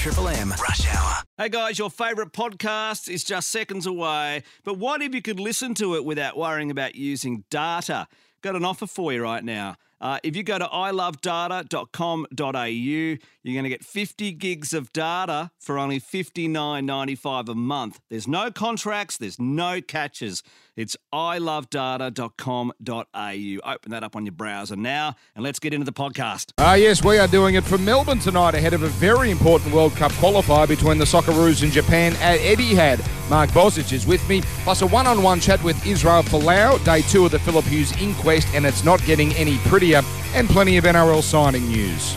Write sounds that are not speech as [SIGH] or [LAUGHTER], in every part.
Triple M Rush Hour. Hey guys, your favourite podcast is just seconds away, but what if you could listen to it without worrying about using data? Got an offer for you right now. Uh, if you go to ilovedata.com.au, you're going to get 50 gigs of data for only $59.95 a month. There's no contracts, there's no catches. It's ilovedata.com.au. Open that up on your browser now, and let's get into the podcast. Ah, yes, we are doing it from Melbourne tonight ahead of a very important World Cup qualifier between the Socceroos and Japan at Etihad. Mark Bosnich is with me, plus a one on one chat with Israel Folau, day two of the Phillip Hughes inquest, and it's not getting any prettier, and plenty of NRL signing news.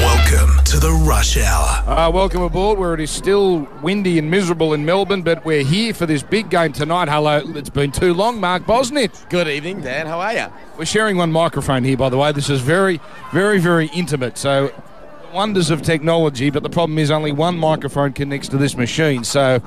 Welcome to the Rush Hour. Uh, welcome aboard where it is still windy and miserable in Melbourne, but we're here for this big game tonight. Hello, it's been too long. Mark Bosnich. Good evening, Dan. How are you? We're sharing one microphone here, by the way. This is very, very, very intimate. So, wonders of technology, but the problem is only one microphone connects to this machine. So,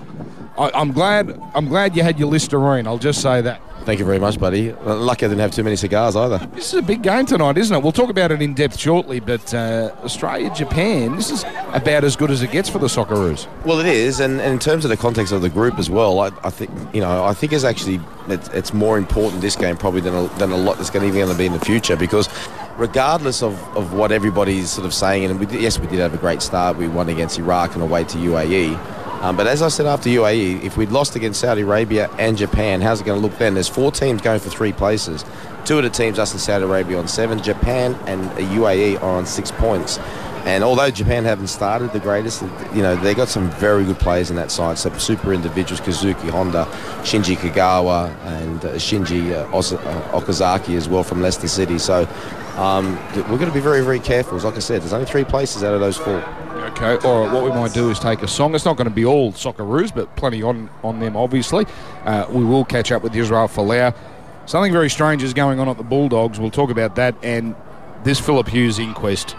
I, I'm glad. I'm glad you had your Listerine. I'll just say that. Thank you very much, buddy. Lucky I didn't have too many cigars either. This is a big game tonight, isn't it? We'll talk about it in depth shortly, but uh, Australia, Japan, this is about as good as it gets for the Socceroos. Well, it is, and, and in terms of the context of the group as well, I, I think you know I think it's actually it's, it's more important this game probably than a, than a lot that's going to even be in the future because regardless of, of what everybody's sort of saying, and we did, yes, we did have a great start. We won against Iraq and away to UAE. Um, but as I said after UAE, if we'd lost against Saudi Arabia and Japan, how's it going to look then? There's four teams going for three places. Two of the teams, us and Saudi Arabia, on seven. Japan and UAE are on six points. And although Japan haven't started the greatest, you know, they got some very good players in that side. So super individuals, Keisuke Honda, Shinji Kagawa, and uh, Shinji uh, uh, Okazaki as well from Leicester City. So um, we're going to be very, very careful. As Like I said, there's only three places out of those four. Okay, or what we might do is take a song. It's not going to be all Socceroos, but plenty on, on them, obviously. Uh, we will catch up with Israel Folau. Something very strange is going on at the Bulldogs. We'll talk about that and this Phillip Hughes inquest.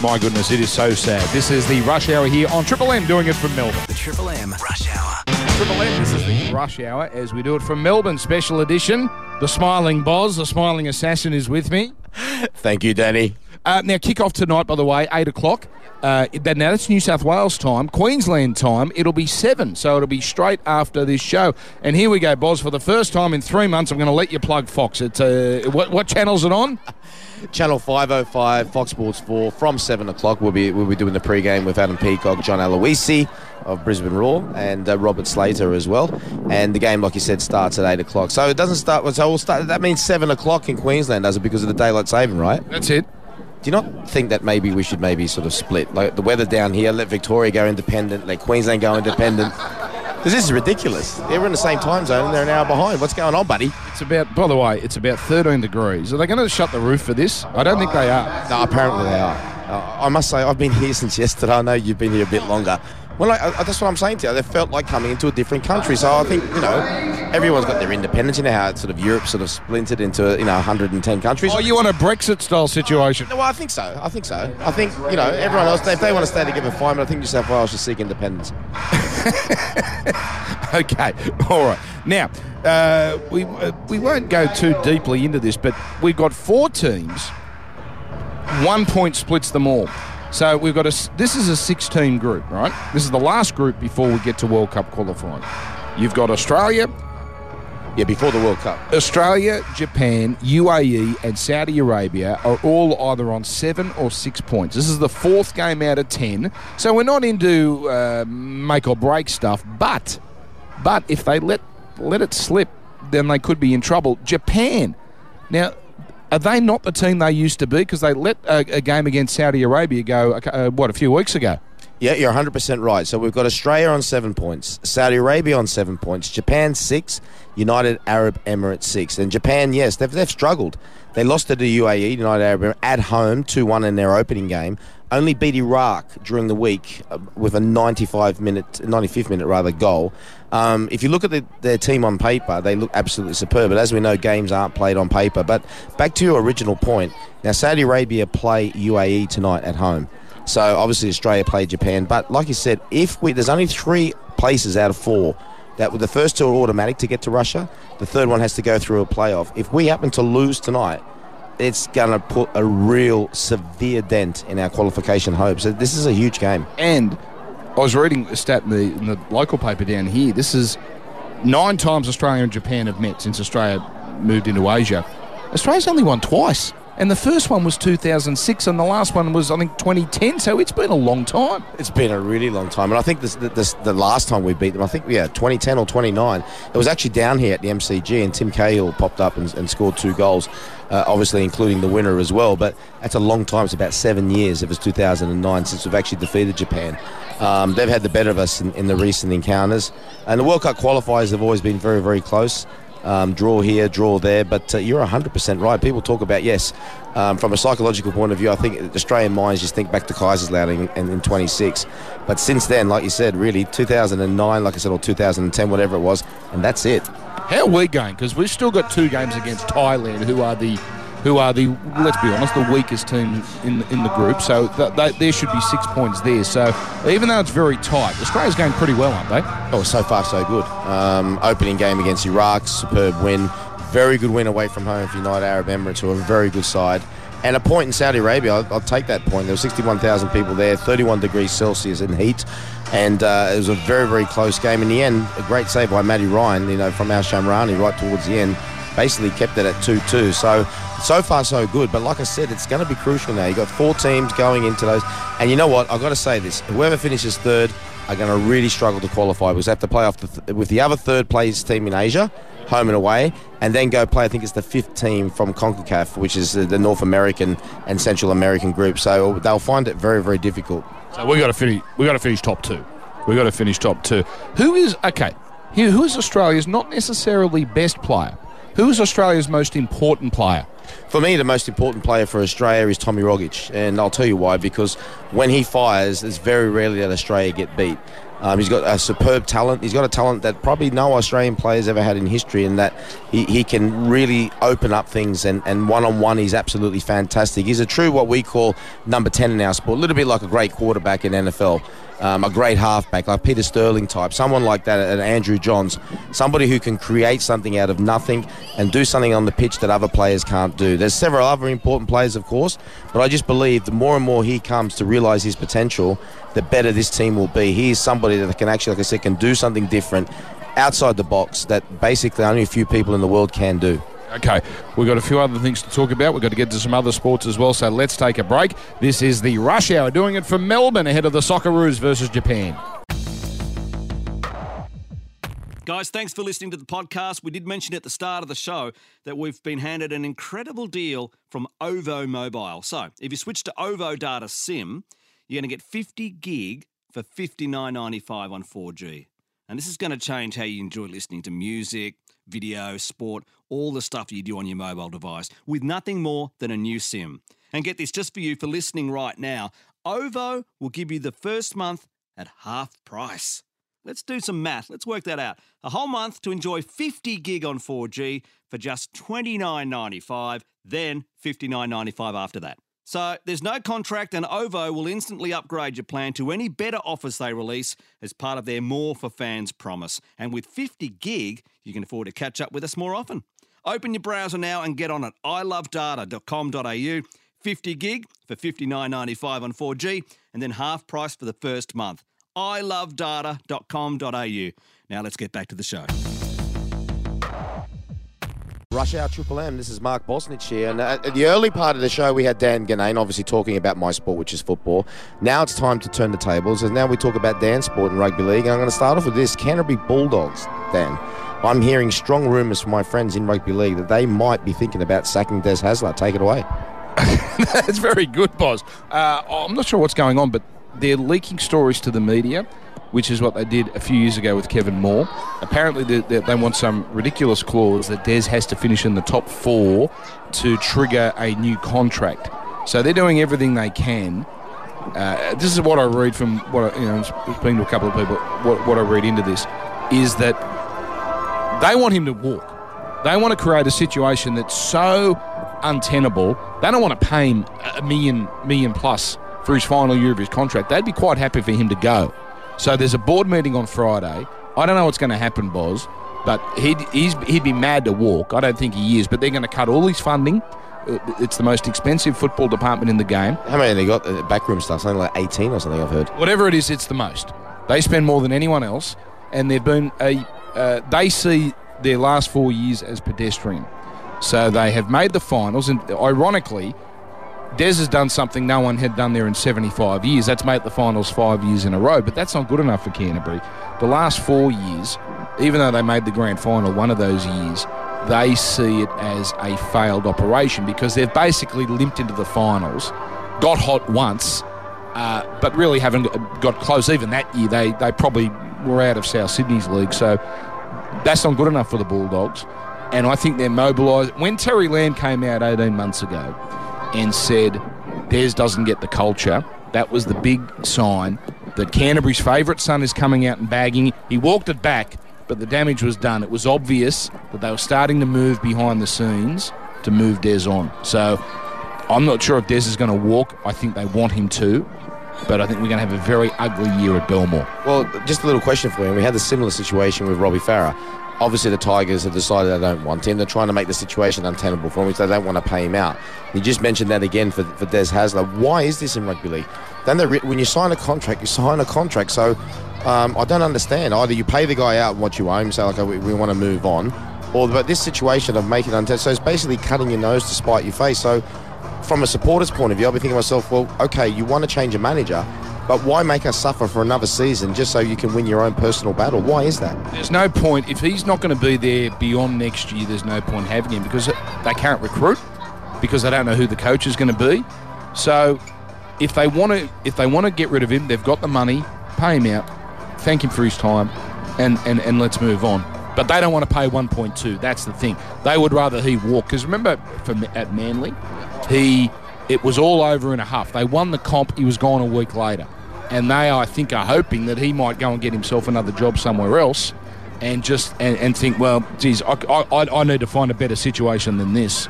My goodness, it is so sad. This is the Rush Hour here on Triple M, doing it from Melbourne. The Triple M Rush Hour. Triple M, this is the Rush Hour as we do it from Melbourne, special edition. The smiling Boz, the smiling assassin, is with me. Thank you, Danny. Uh, now, kick off tonight, by the way, 8 o'clock. Uh, now, that's New South Wales time. Queensland time, it'll be 7, so it'll be straight after this show. And here we go, Boz. For the first time in three months, I'm going to let you plug Fox. It's, uh, what, what channel's it on? [LAUGHS] Channel 505, Fox Sports 4, from 7 o'clock. We'll be, we'll be doing the pre-game with Adam Peacock, John Aloisi of Brisbane Roar, and uh, Robert Slater as well. And the game, like you said, starts at 8 o'clock. So it doesn't start, so we'll start, that means 7 o'clock in Queensland, does it, because of the daylight saving, right? That's it. Do you not think that maybe we should maybe sort of split? Like the weather down here, let Victoria go independent, let Queensland go independent. Because this is ridiculous. They're in the same time zone and they're an hour behind. What's going on, buddy? It's about, by the way, it's about 13 degrees. Are they going to shut the roof for this? I don't think they are. No, apparently they are. Uh, I must say, I've been here [LAUGHS] since yesterday. I know you've been here a bit longer. Well, like, uh, that's what I'm saying to you. They felt like coming into a different country. So I think, you know, everyone's got their independence. You know how it's sort of Europe sort of splintered into, you know, 110 countries. Oh, you want a Brexit style situation? No, well, I think so. I think so. I think, you know, everyone else, if they want to stay together, fine, but I think New South Wales should seek independence. [LAUGHS] okay, all right. Now, uh, we uh, we won't go too deeply into this, but we've got four teams. One point splits them all. So we've got a. This is a six-team group, right? This is the last group before we get to World Cup qualifying. You've got Australia, Yeah, before the World Cup. Australia, Japan, UAE, and Saudi Arabia are all either on seven or six points. This is the fourth game out of ten, so we're not into uh, make or break stuff. But, but if they let let it slip, then they could be in trouble. Japan, now. Are they not the team they used to be? Because they let a, a game against Saudi Arabia go, uh, what, a few weeks ago? Yeah, you're 100% right. So we've got Australia on seven points, Saudi Arabia on seven points, Japan six, United Arab Emirates six. And Japan, yes, they've, they've struggled. They lost to the UAE, United Arab Emirates, at home, 2 1 in their opening game. Only beat Iraq during the week uh, with a 95 minute, 95th minute rather, goal. Um, if you look at the, their team on paper, they look absolutely superb. But as we know, games aren't played on paper. But back to your original point. Now, Saudi Arabia play UAE tonight at home. So obviously Australia played Japan, but like you said, if we there's only three places out of four that the first two are automatic to get to Russia. The third one has to go through a playoff. If we happen to lose tonight, it's going to put a real severe dent in our qualification hopes. This is a huge game. And I was reading a stat in the, in the local paper down here. This is nine times Australia and Japan have met since Australia moved into Asia. Australia's only won twice. And the first one was 2006, and the last one was, I think, 2010. So it's been a long time. It's been a really long time, and I think this, this, the last time we beat them, I think yeah, 2010 or 29. It was actually down here at the MCG, and Tim Cahill popped up and, and scored two goals, uh, obviously including the winner as well. But that's a long time. It's about seven years. It was 2009 since we've actually defeated Japan. Um, they've had the better of us in, in the recent encounters, and the World Cup qualifiers have always been very, very close. Um, draw here, draw there, but uh, you're 100% right. People talk about, yes, um, from a psychological point of view, I think Australian minds just think back to Kaiserslautern in, in 26. But since then, like you said, really, 2009, like I said, or 2010, whatever it was, and that's it. How are we going? Because we've still got two games against Thailand, who are the who are the let's be honest the weakest team in in the group. So th- there should be six points there. So even though it's very tight, Australia's going pretty well, aren't they? Oh, so far so good. Um, opening game against Iraq, superb win. Very good win away from home for United Arab Emirates, who are a very good side. And a point in Saudi Arabia, I'll, I'll take that point. There were 61,000 people there, 31 degrees Celsius in heat, and uh, it was a very, very close game. In the end, a great save by Matty Ryan, you know, from Al Shamrani right towards the end, basically kept it at 2-2. So, so far so good. But like I said, it's going to be crucial now. You've got four teams going into those. And you know what? I've got to say this. Whoever finishes third are going to really struggle to qualify because they have to play off the th- with the other third place team in Asia, home and away, and then go play. I think it's the fifth team from CONCACAF, which is the, North American and Central American group. So they'll find it very, very difficult. So we got to finish. We got to finish top two. We got to finish top two. Who is okay? Who is Australia's not necessarily best player? Who is Australia's most important player? For me, the most important player for Australia is Tommy Rogic, and I'll tell you why. Because when he fires, it's very rarely that Australia get beat. Um, he's got a superb talent. He's got a talent that probably no Australian players ever had in history, and that he, he can really open up things. And, and one-on-one, he's absolutely fantastic. He's a true what we call number 10 in our sport, a little bit like a great quarterback in NFL. Um, a great halfback like Peter Sterling type, someone like that, and Andrew Johns, somebody who can create something out of nothing and do something on the pitch that other players can't do. There's several other important players, of course, but I just believe the more and more he comes to realise his potential, the better this team will be. He is somebody that can actually, like I said, can do something different outside the box that basically only a few people in the world can do. Okay, we've got a few other things to talk about. We've got to get to some other sports as well, so let's take a break. This is the Rush Hour, doing it from Melbourne ahead of the Socceroos versus Japan. Guys, thanks for listening to the podcast. We did mention at the start of the show that we've been handed an incredible deal from OVO Mobile. So, if you switch to OVO Data SIM, you're going to get 50 gig for $59.95 on 4G. And this is going to change how you enjoy listening to music, video, sport, all the stuff you do on your mobile device with nothing more than a new SIM. And get this just for you for listening right now OVO will give you the first month at half price. Let's do some math. Let's work that out. A whole month to enjoy 50 gig on 4G for just $29.95, then $59.95 after that. So there's no contract, and OVO will instantly upgrade your plan to any better offers they release as part of their More for Fans promise. And with 50 gig, you can afford to catch up with us more often. Open your browser now and get on at ilovedata.com.au. 50 gig for $59.95 on 4G, and then half price for the first month. ilovedata.com.au. Now let's get back to the show. Rush Hour Triple M. This is Mark Bosnich here. And at the early part of the show, we had Dan Ginnane obviously talking about my sport, which is football. Now it's time to turn the tables, and now we talk about Dan's sport and rugby league. And I'm going to start off with this Canterbury Bulldogs, Dan. I'm hearing strong rumours from my friends in rugby league that they might be thinking about sacking Des Hasler. Take it away. [LAUGHS] That's very good, boss. Uh, I'm not sure what's going on, but they're leaking stories to the media, which is what they did a few years ago with Kevin Moore. Apparently, they, they, they want some ridiculous clause that Des has to finish in the top four to trigger a new contract. So they're doing everything they can. Uh, this is what I read from what I, you know, speaking to a couple of people. What, what I read into this is that they want him to walk. They want to create a situation that's so untenable. They don't want to pay him a million million plus for his final year of his contract. They'd be quite happy for him to go. So there's a board meeting on Friday. I don't know what's going to happen, Boz, but he'd he's, he'd be mad to walk. I don't think he is, but they're going to cut all his funding. uh, it's the most expensive football department in the game. How many they got? Uh, backroom stuff, something like 18 or something. I've heard. Whatever it is, it's the most. They spend more than anyone else, and they've been a. Uh, they see their last four years as pedestrian. So they have made the finals, and ironically, Des has done something no one had done there in 75 years. That's made the finals five years in a row, but that's not good enough for Canterbury. The last four years, even though they made the grand final one of those years, they see it as a failed operation because they've basically limped into the finals, got hot once, uh, but really haven't got close. Even that year, they, they probably were out of South Sydney's league. So that's not good enough for the Bulldogs. And I think they're mobilised. When Terry Lamb came out 18 months ago and said Des doesn't get the culture, that was the big sign that Canterbury's favourite son is coming out and bagging. He walked it back, but the damage was done. It was obvious that they were starting to move behind the scenes to move Des on. So I'm not sure if Des is going to walk. I think they want him to. But I think we're going to have a very ugly year at Belmore. Well, just a little question for you. We had a similar situation with Robbie Farah. Obviously, the Tigers have decided they don't want him. They're trying to make the situation untenable for him, so they don't want to pay him out. You just mentioned that again for, for Des Hasler. Why is this in rugby league? Then when you sign a contract, you sign a contract. So um, I don't understand. Either you pay the guy out what you owe him, say, like, we, we want to move on, or but this situation of making untenable. So it's basically cutting your nose to spite your face. So from a supporter's point of view, I'll be thinking to myself, well, okay, you want to change a manager, but why make us suffer for another season just so you can win your own personal battle? Why is that? There's no point. If he's not going to be there beyond next year, there's no point having him because they can't recruit because they don't know who the coach is going to be. So if they want to if they want to get rid of him, they've got the money, pay him out, thank him for his time, and, and, and let's move on. But they don't want to pay 1.2. That's the thing. They would rather he walk. Because remember, at Manly, he it was all over in a huff. They won the comp. He was gone a week later and they, I think, are hoping that he might go and get himself another job somewhere else, and just and, and think, well, geez, I, I, I need to find a better situation than this.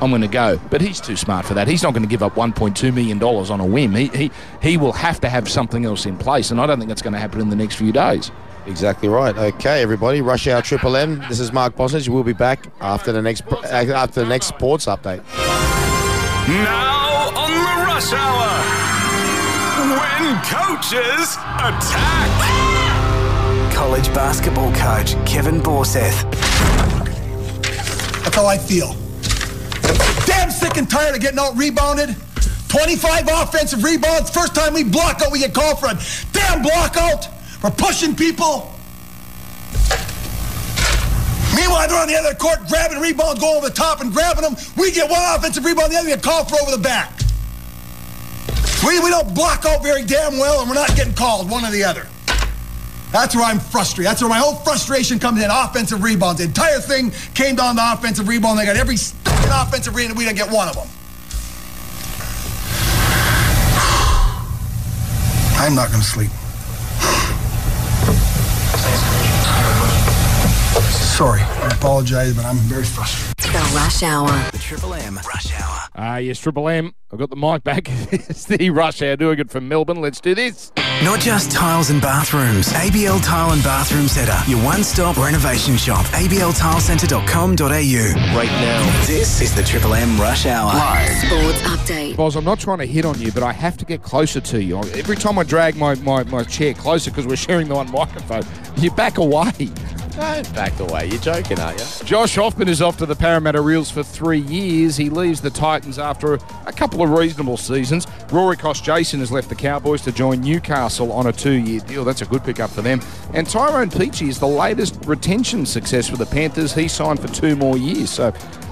I'm going to go. But he's too smart for that. He's not going to give up $1.2 million on a whim. He, he, he will have to have something else in place, and I don't think that's going to happen in the next few days. Exactly right. Okay, everybody, rush hour Triple M. This is Mark Bosnich. We'll be back after the next after the next sports update. Now on the rush hour. When coaches attack. College basketball coach Kevin Borseth. That's how I feel. Damn sick and tired of getting out rebounded. 25 offensive rebounds. First time we block out, we get called for a damn block out. We're pushing people. Meanwhile, they're on the other court grabbing rebounds, going over the top and grabbing them. We get one offensive rebound, the other get called for over the back. We, we don't block out very damn well, and we're not getting called, one or the other. That's where I'm frustrated. That's where my whole frustration comes in. Offensive rebounds. The entire thing came down to offensive rebound. They got every fucking offensive rebound. We didn't get one of them. I'm not going to sleep. Sorry. I apologize, but I'm very frustrated. The Rush Hour. The Triple M Rush Hour. Ah, uh, yes, Triple M. I've got the mic back. [LAUGHS] it's the Rush Hour doing it from Melbourne. Let's do this. Not just tiles and bathrooms. ABL Tile and Bathroom Centre. Your one-stop renovation shop. abltilecentre.com.au. Right now, this is the Triple M Rush Hour. Live. Sports update. Boz, I'm not trying to hit on you, but I have to get closer to you. Every time I drag my, my, my chair closer because we're sharing the one microphone, you back away. Don't back away. You're joking, aren't you? Josh Hoffman is off to the Parramatta Eels for three years. He leaves the Titans after a couple of reasonable seasons. Rory Kostjasyn has left the Cowboys to join Newcastle on a two-year deal. That's a good pickup for them. And Tyrone Peachey is the latest retention success for the Panthers. He signed for two more years. So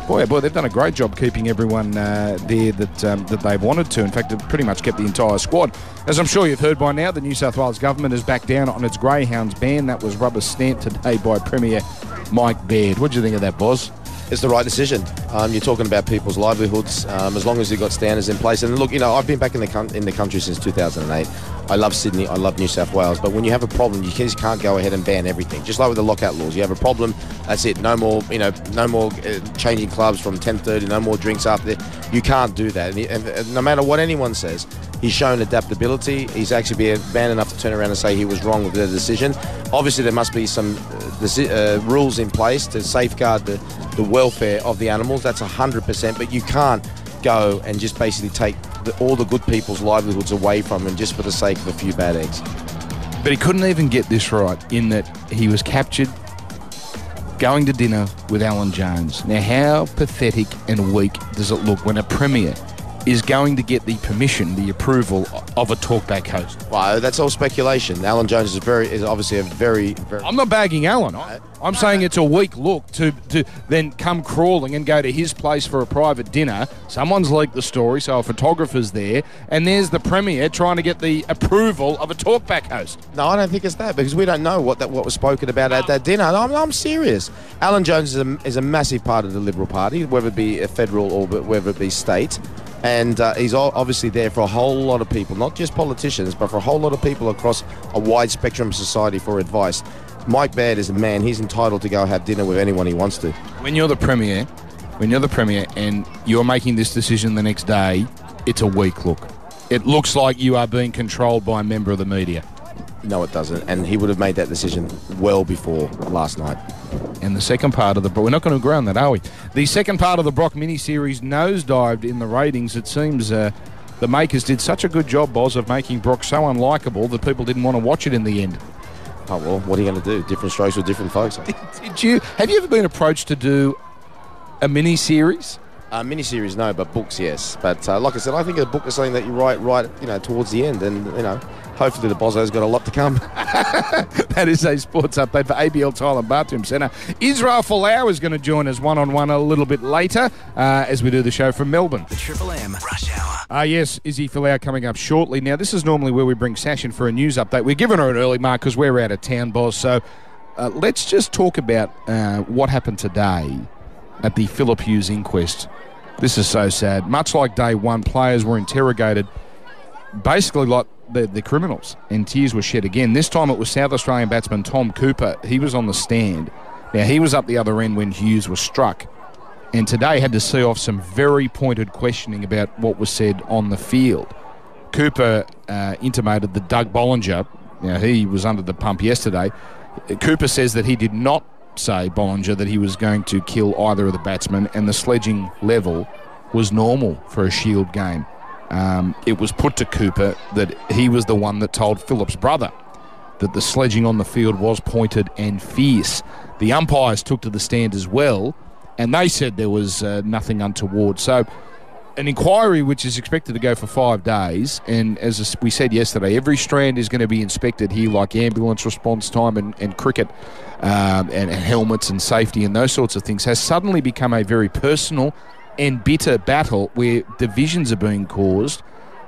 boy, boy, they've done a great job keeping everyone uh, there that um, that they've wanted to. In fact, they've pretty much kept the entire squad. As I'm sure you've heard by now, the New South Wales government has backed down on its greyhounds ban. That was rubber stamped today by Premier Mike Baird. What do you think of that, Boz? It's the right decision. Um, you're talking about people's livelihoods. Um, as long as you've got standards in place, and look, you know, I've been back in the in the country since 2008. I love Sydney. I love New South Wales. But when you have a problem, you just can't go ahead and ban everything. Just like with the lockout laws, you have a problem. That's it. No more. You know, no more uh, changing clubs from 10:30. No more drinks after. That. You can't do that. And, and no matter what anyone says, He's shown adaptability. He's actually been man enough to turn around and say he was wrong with the decision. Obviously, there must be some uh, uh, rules in place to safeguard the, the welfare of the animals. That's 100%. But you can't go and just basically take the, all the good people's livelihoods away from them just for the sake of a few bad eggs. But he couldn't even get this right in that he was captured going to dinner with Alan Jones. Now, how pathetic and weak does it look when a premier is going to get the permission, the approval of a talkback host? Well, that's all speculation. Alan Jones is very is obviously a very very. I'm not bagging Alan. I- uh, I'm saying it's a weak look to, to then come crawling and go to his place for a private dinner. Someone's leaked the story, so a photographer's there, and there's the premier trying to get the approval of a talkback host. No, I don't think it's that because we don't know what that what was spoken about at that dinner. No, I'm, I'm serious. Alan Jones is a, is a massive part of the Liberal Party, whether it be a federal or whether it be state. And uh, he's obviously there for a whole lot of people, not just politicians, but for a whole lot of people across a wide spectrum of society for advice. Mike Baird is a man, he's entitled to go have dinner with anyone he wants to. When you're the premier, when you're the premier and you're making this decision the next day, it's a weak look. It looks like you are being controlled by a member of the media. No, it doesn't. And he would have made that decision well before last night. And the second part of the we're not going to agree on that, are we? The second part of the Brock mini series nosedived in the ratings. It seems uh, the makers did such a good job, Boz, of making Brock so unlikable that people didn't want to watch it in the end. Oh, well, what are you going to do? Different strokes with different folks. [LAUGHS] Did you have you ever been approached to do a mini series? Uh, miniseries, no, but books, yes. But uh, like I said, I think a book is something that you write right, you know, towards the end, and you know, hopefully the Bozo's got a lot to come. [LAUGHS] That is a sports update for ABL Tile and Bathroom Centre. Israel Folau is going to join us one on one a little bit later uh, as we do the show from Melbourne. The Triple M Rush Hour. Ah, yes, Izzy Folau coming up shortly. Now, this is normally where we bring Sash in for a news update. We're giving her an early mark because we're out of town, boss. So uh, let's just talk about uh, what happened today at the Phillip Hughes inquest. This is so sad. Much like day one, players were interrogated basically like the, the criminals, and tears were shed again. This time it was South Australian batsman Tom Cooper. He was on the stand. Now, he was up the other end when Hughes was struck and today had to see off some very pointed questioning about what was said on the field. Cooper uh, intimated that Doug Bollinger, now he was under the pump yesterday. Cooper says that he did not say Bollinger that he was going to kill either of the batsmen, and the sledging level was normal for a Shield game. Um, it was put to Cooper that he was the one that told Phillips' brother that the sledging on the field was pointed and fierce. The umpires took to the stand as well, and they said there was uh, nothing untoward. So, an inquiry which is expected to go for five days, and as we said yesterday, every strand is going to be inspected here, like ambulance response time and, and cricket, um, and, and helmets and safety and those sorts of things, has suddenly become a very personal and bitter battle where divisions are being caused.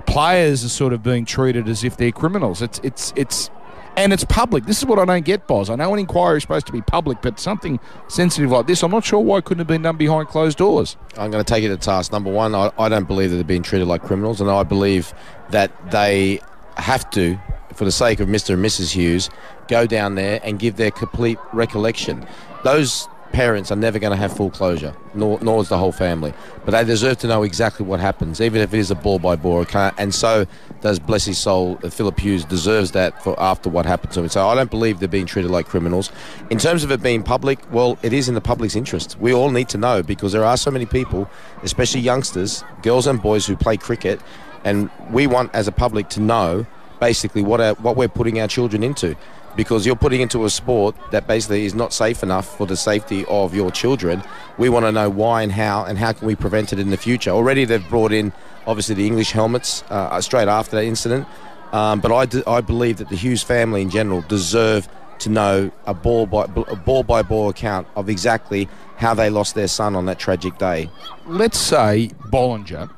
Players are sort of being treated as if they're criminals. It's it's it's and it's public. This is what I don't get, Boz. I know an inquiry is supposed to be public, but something sensitive like this, I'm not sure why it couldn't have been done behind closed doors. I'm going to take it to task. Number one, I, I don't believe that they're being treated like criminals, and I believe that they have to, for the sake of Mr. and Mrs. Hughes, go down there and give their complete recollection. Those parents are never going to have full closure, nor, nor is the whole family. But they deserve to know exactly what happens, even if it is a ball by ball account. And so does, bless his soul, uh, Phillip Hughes deserves that for after what happened to him. So I don't believe they're being treated like criminals. In terms of it being public, well, it is in the public's interest. We all need to know because there are so many people, especially youngsters, girls and boys who play cricket, and we want as a public to know basically what our, what we're putting our children into because you're putting into a sport that basically is not safe enough for the safety of your children. We want to know why and how, and how can we prevent it in the future. Already they've brought in, obviously, the English helmets uh, straight after that incident. Um, but I, I believe that the Hughes family in general deserve to know a ball by a ball by ball account of exactly how they lost their son on that tragic day. Let's say Bollinger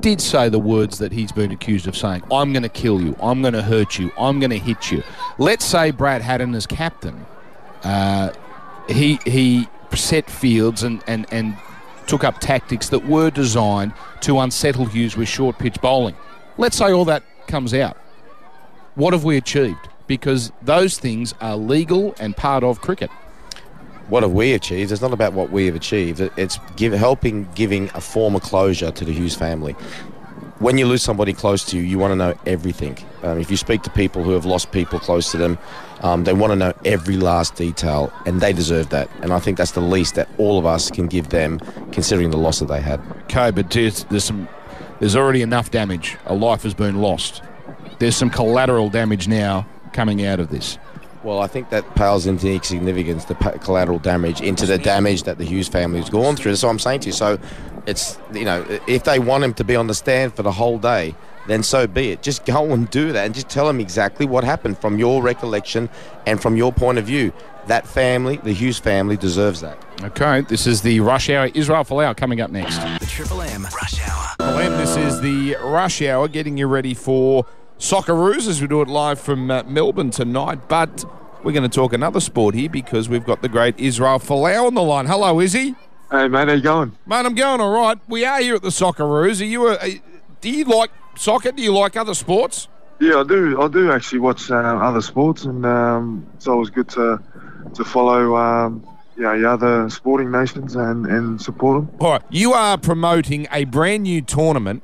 did say the words that he's been accused of saying I'm going to kill you, I'm going to hurt you, I'm going to hit you. Let's say Brad Haddin, as captain, uh, he, he set fields and, and, and took up tactics that were designed to unsettle Hughes with short pitch bowling. Let's say all that comes out. What have we achieved? Because those things are legal and part of cricket. What have we achieved? It's not about what we have achieved. It's give, helping giving a form of closure to the Hughes family. when you lose somebody close to you, you want to know everything. Um, if you speak to people who have lost people close to them, um, they want to know every last detail, and they deserve that. And I think that's the least that all of us can give them, considering the loss that they had. Okay, but there's, there's some. There's already enough damage. A life has been lost. There's some collateral damage now coming out of this. Well, I think that pales into significance, the collateral damage, into the damage that the Hughes family has gone through. That's what I'm saying to you. So, it's you know, if they want him to be on the stand for the whole day, then so be it. Just go and do that, and just tell him exactly what happened from your recollection and from your point of view. That family, the Hughes family, deserves that. Okay, this is the Rush Hour. Israel Folau coming up next. The Triple M Rush Hour. Well, this is the Rush Hour, getting you ready for Socceroos as we do it live from uh, Melbourne tonight. But we're going to talk another sport here because we've got the great Israel Folau on the line. Hello, Izzy. Hey, mate, how you going? Mate, I'm going all right. We are here at the Socceroos. Are you a, a, do you like soccer? Do you like other sports? Yeah, I do. I do actually watch uh, other sports, and um, it's always good to to follow, um, know, the other sporting nations and, and support them. All right. You are promoting a brand new tournament.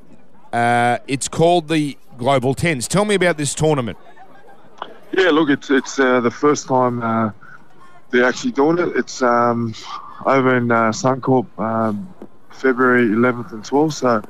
Uh, it's called the Global Tens. Tell me about this tournament. Yeah, look, it's it's uh, the first time uh, they're actually doing it. It's um, over in uh, Suncorp, um, February 11th and 12th. So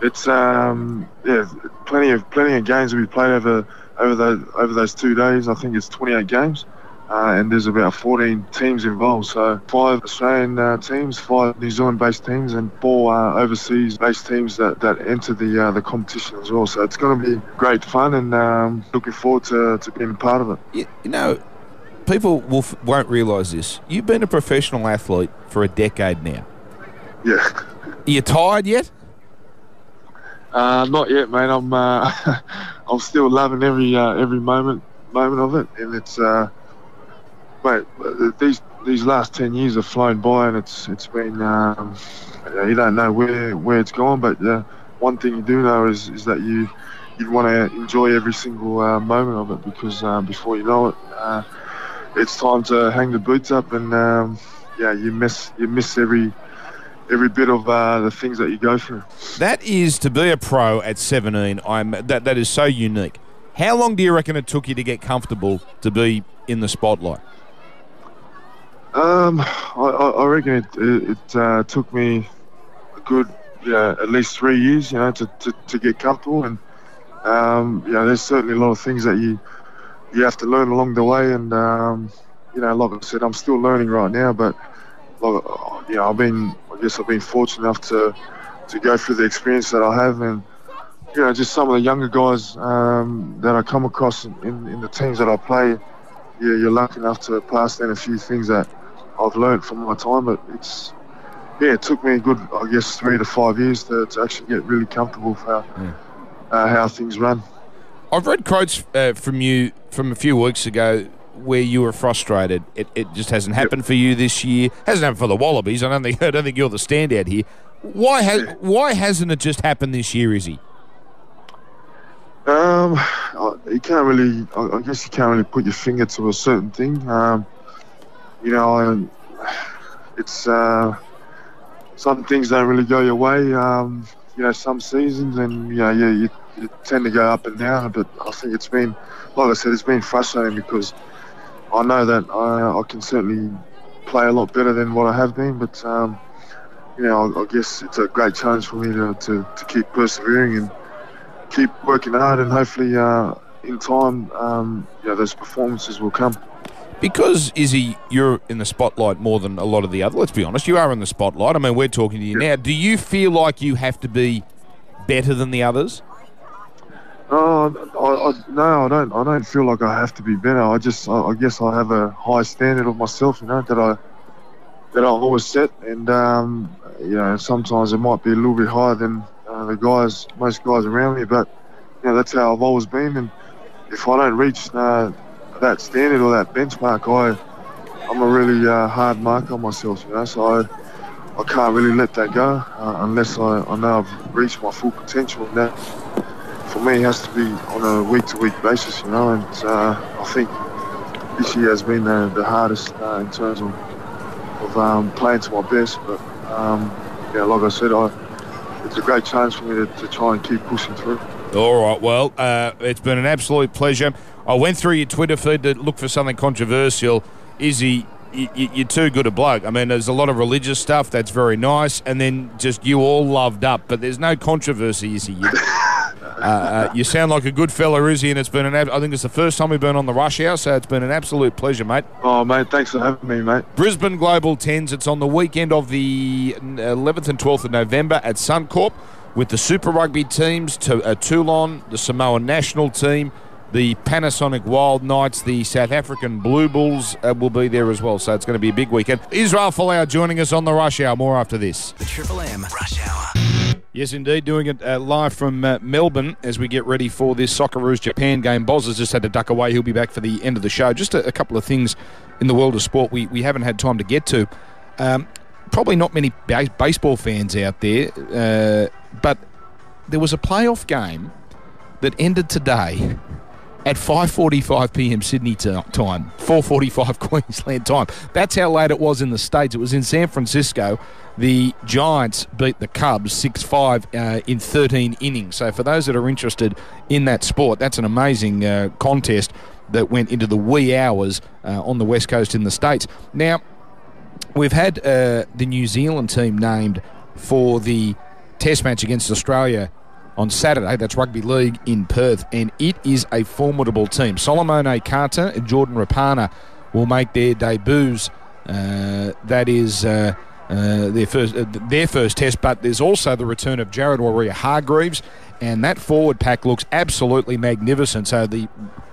it's um, yeah, plenty of plenty of games we played over over the over those two days. I think it's 28 games. Uh, and there's about 14 teams involved. So five Australian uh, teams, five New Zealand-based teams, and four uh, overseas-based teams that, that enter the uh, the competition as well. So it's going to be great fun, and um, looking forward to, to being a part of it. You, you know, people will f- won't realise this. You've been a professional athlete for a decade now. Yeah. Are you tired yet? Uh, not yet, mate. I'm uh, [LAUGHS] I'm still loving every uh, every moment moment of it, and it's mate. These these last ten years have flown by, and it's it's been um, you don't know where where it's gone, but uh, one thing you do know is is that you you want to enjoy every single uh, moment of it because uh, before you know it, uh, it's time to hang the boots up, and um, yeah, you miss you miss every every bit of uh, the things that you go through. That is to be a pro at 17. I'm that that is so unique. How long do you reckon it took you to get comfortable to be in the spotlight? Um, I, I reckon it, it, it uh, took me a good, yeah, at least three years, you know, to, to, to get comfortable. And, um, you know, there's certainly a lot of things that you you have to learn along the way. And, um, you know, like I said, I'm still learning right now. But, like, you know, I've been, I guess I've been fortunate enough to, to go through the experience that I have. And, you know, just some of the younger guys um, that I come across in, in, in the teams that I play, yeah, you're lucky enough to pass down a few things that I've learned from my time, but it's yeah, it took me a good, I guess, three to five years to, to actually get really comfortable for how, uh, how things run. I've read quotes uh, from you from a few weeks ago where you were frustrated. It, it just hasn't happened for you this year. Hasn't happened for the Wallabies. I don't think [LAUGHS] I don't think you're the standout here. Why has why hasn't it just happened this year, Izzy? Um, you can't really, I I guess you can't really put your finger to a certain thing. Um, you know, it's uh, some things don't really go your way. Um, you know, some seasons, and you know, you, you, you tend to go up and down. But I think it's been, like I said, it's been frustrating because I know that I, I can certainly play a lot better than what I have been. But um, you know, I, I guess it's a great challenge for me to, to, to keep persevering and keep working hard, and hopefully, uh, in time, um, you know, those performances will come. Because Izzy, you're in the spotlight more than a lot of the other. Let's be honest, you are in the spotlight. I mean, we're talking to you now. Do you feel like you have to be better than the others? Oh, I, I, no, I don't. I don't feel like I have to be better. I just, I, I guess, I have a high standard of myself. You know that I that I always set, and um, you know sometimes it might be a little bit higher than uh, the guys, most guys around me. But you know that's how I've always been, and if I don't reach uh, that standard or that benchmark, I I'm a really uh, hard mark on myself. You know, so I I can't really let that go uh, unless I, I know I've reached my full potential, and that for me has to be on a week-to-week basis, you know. And uh, I think this year has been the, the hardest uh, in terms of, of um, playing to my best. But um, yeah, like I said, I, it's a great chance for me to, to try and keep pushing through. All right. Well, uh, it's been an absolute pleasure. I went through your Twitter feed to look for something controversial. Izzy, y- y- you're too good a bloke. I mean, there's a lot of religious stuff that's very nice, and then just you all loved up. But there's no controversy, Izzy. You, uh, uh, you sound like a good fella, Izzy, and it's been an. ab- I think it's the first time we've been on the rush hour, so it's been an absolute pleasure, mate. Oh, mate, thanks for having me, mate. Brisbane Global Tens. It's on the weekend of the 11th and 12th of November at Suncorp with the Super Rugby teams to uh, Toulon, the Samoan national team, the Panasonic Wild Knights, the South African Blue Bulls uh, will be there as well. So it's going to be a big weekend. Israel Folau joining us on the rush hour. More after this. The Triple M Rush Hour. Yes, indeed. Doing it uh, live from uh, Melbourne as we get ready for this Socceroos Japan game. Boz has just had to duck away. He'll be back for the end of the show. Just a, a couple of things in the world of sport we, we haven't had time to get to. Um, probably not many ba- baseball fans out there, uh, but there was a playoff game that ended today at 5:45 p.m. Sydney time, 4:45 [LAUGHS] Queensland time. That's how late it was in the states. It was in San Francisco. The Giants beat the Cubs 6-5 uh, in 13 innings. So for those that are interested in that sport, that's an amazing uh, contest that went into the wee hours uh, on the west coast in the states. Now, we've had uh, the New Zealand team named for the Test match against Australia on Saturday. That's rugby league in Perth, and it is a formidable team. Solomone Kata and Jordan Rapana will make their debuts. Uh, that is. Uh, uh, their first, uh, their first test, but there's also the return of Jared Waerea-Hargreaves, and that forward pack looks absolutely magnificent. So the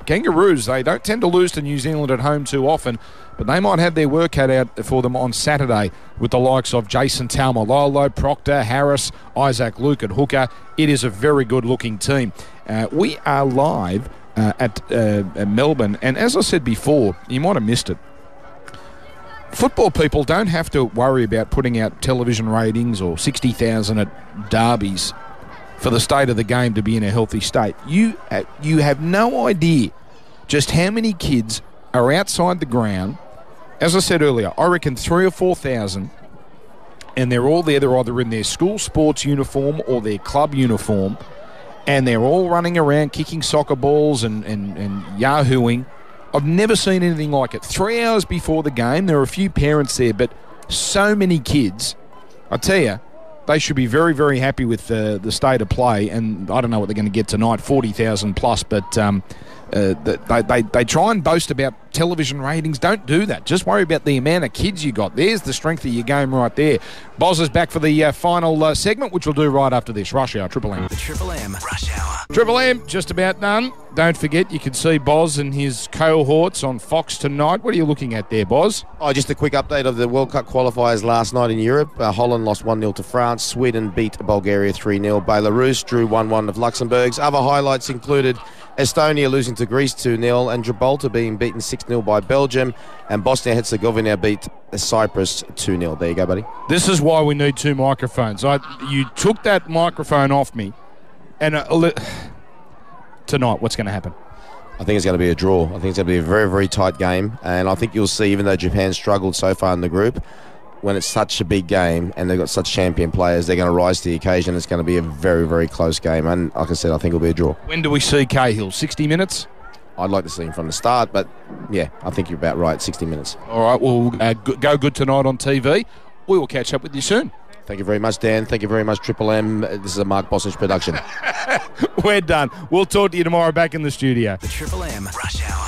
Kangaroos, they don't tend to lose to New Zealand at home too often, but they might have their work cut out for them on Saturday with the likes of Jason Talma, Taumalolo, Proctor, Harris, Isaac Luke, and Hooker. It is a very good looking team. Uh, we are live uh, at uh, Melbourne, and as I said before, you might have missed it. Football people don't have to worry about putting out television ratings or 60,000 at derbies for the state of the game to be in a healthy state. You uh, you have no idea just how many kids are outside the ground. As I said earlier, I reckon three or four thousand, and they're all there. They're either in their school sports uniform or their club uniform, and they're all running around kicking soccer balls and, and, and yahooing. I've never seen anything like it. Three hours before the game, there are a few parents there, but so many kids. I tell you, they should be very, very happy with the the state of play. And I don't know what they're going to get tonight, forty thousand plus. But um, uh, they, they they try and boast about television ratings. Don't do that. Just worry about the amount of kids you got. There's the strength of your game right there. Boz is back for the uh, final uh, segment, which we'll do right after this. Rush hour, Triple M. The Triple M Rush Hour. Triple M, just about done. Don't forget, you can see Boz and his cohorts on Fox tonight. What are you looking at there, Boz? Oh, just a quick update of the World Cup qualifiers last night in Europe. Uh, Holland lost 1 0 to France. Sweden beat Bulgaria 3 0. Belarus drew 1 1 of Luxembourg's. Other highlights included Estonia losing to Greece 2 0, and Gibraltar being beaten 6 0 by Belgium, and Bosnia Herzegovina beat Cyprus 2 0. There you go, buddy. This is why we need two microphones. I, you took that microphone off me, and uh, [SIGHS] tonight, what's going to happen? I think it's going to be a draw. I think it's going to be a very, very tight game. And I think you'll see, even though Japan struggled so far in the group, when it's such a big game and they've got such champion players, they're going to rise to the occasion. It's going to be a very, very close game. And like I said, I think it'll be a draw. When do we see Cahill? 60 minutes? I'd like to see him from the start, but yeah, I think you're about right. 60 minutes. All right, well, uh, go- go good tonight on TV. We will catch up with you soon. Thank you very much, Dan. Thank you very much, Triple M. This is a Mark Bossage production. [LAUGHS] We're done. We'll talk to you tomorrow back in the studio. The Triple M Rush Hour.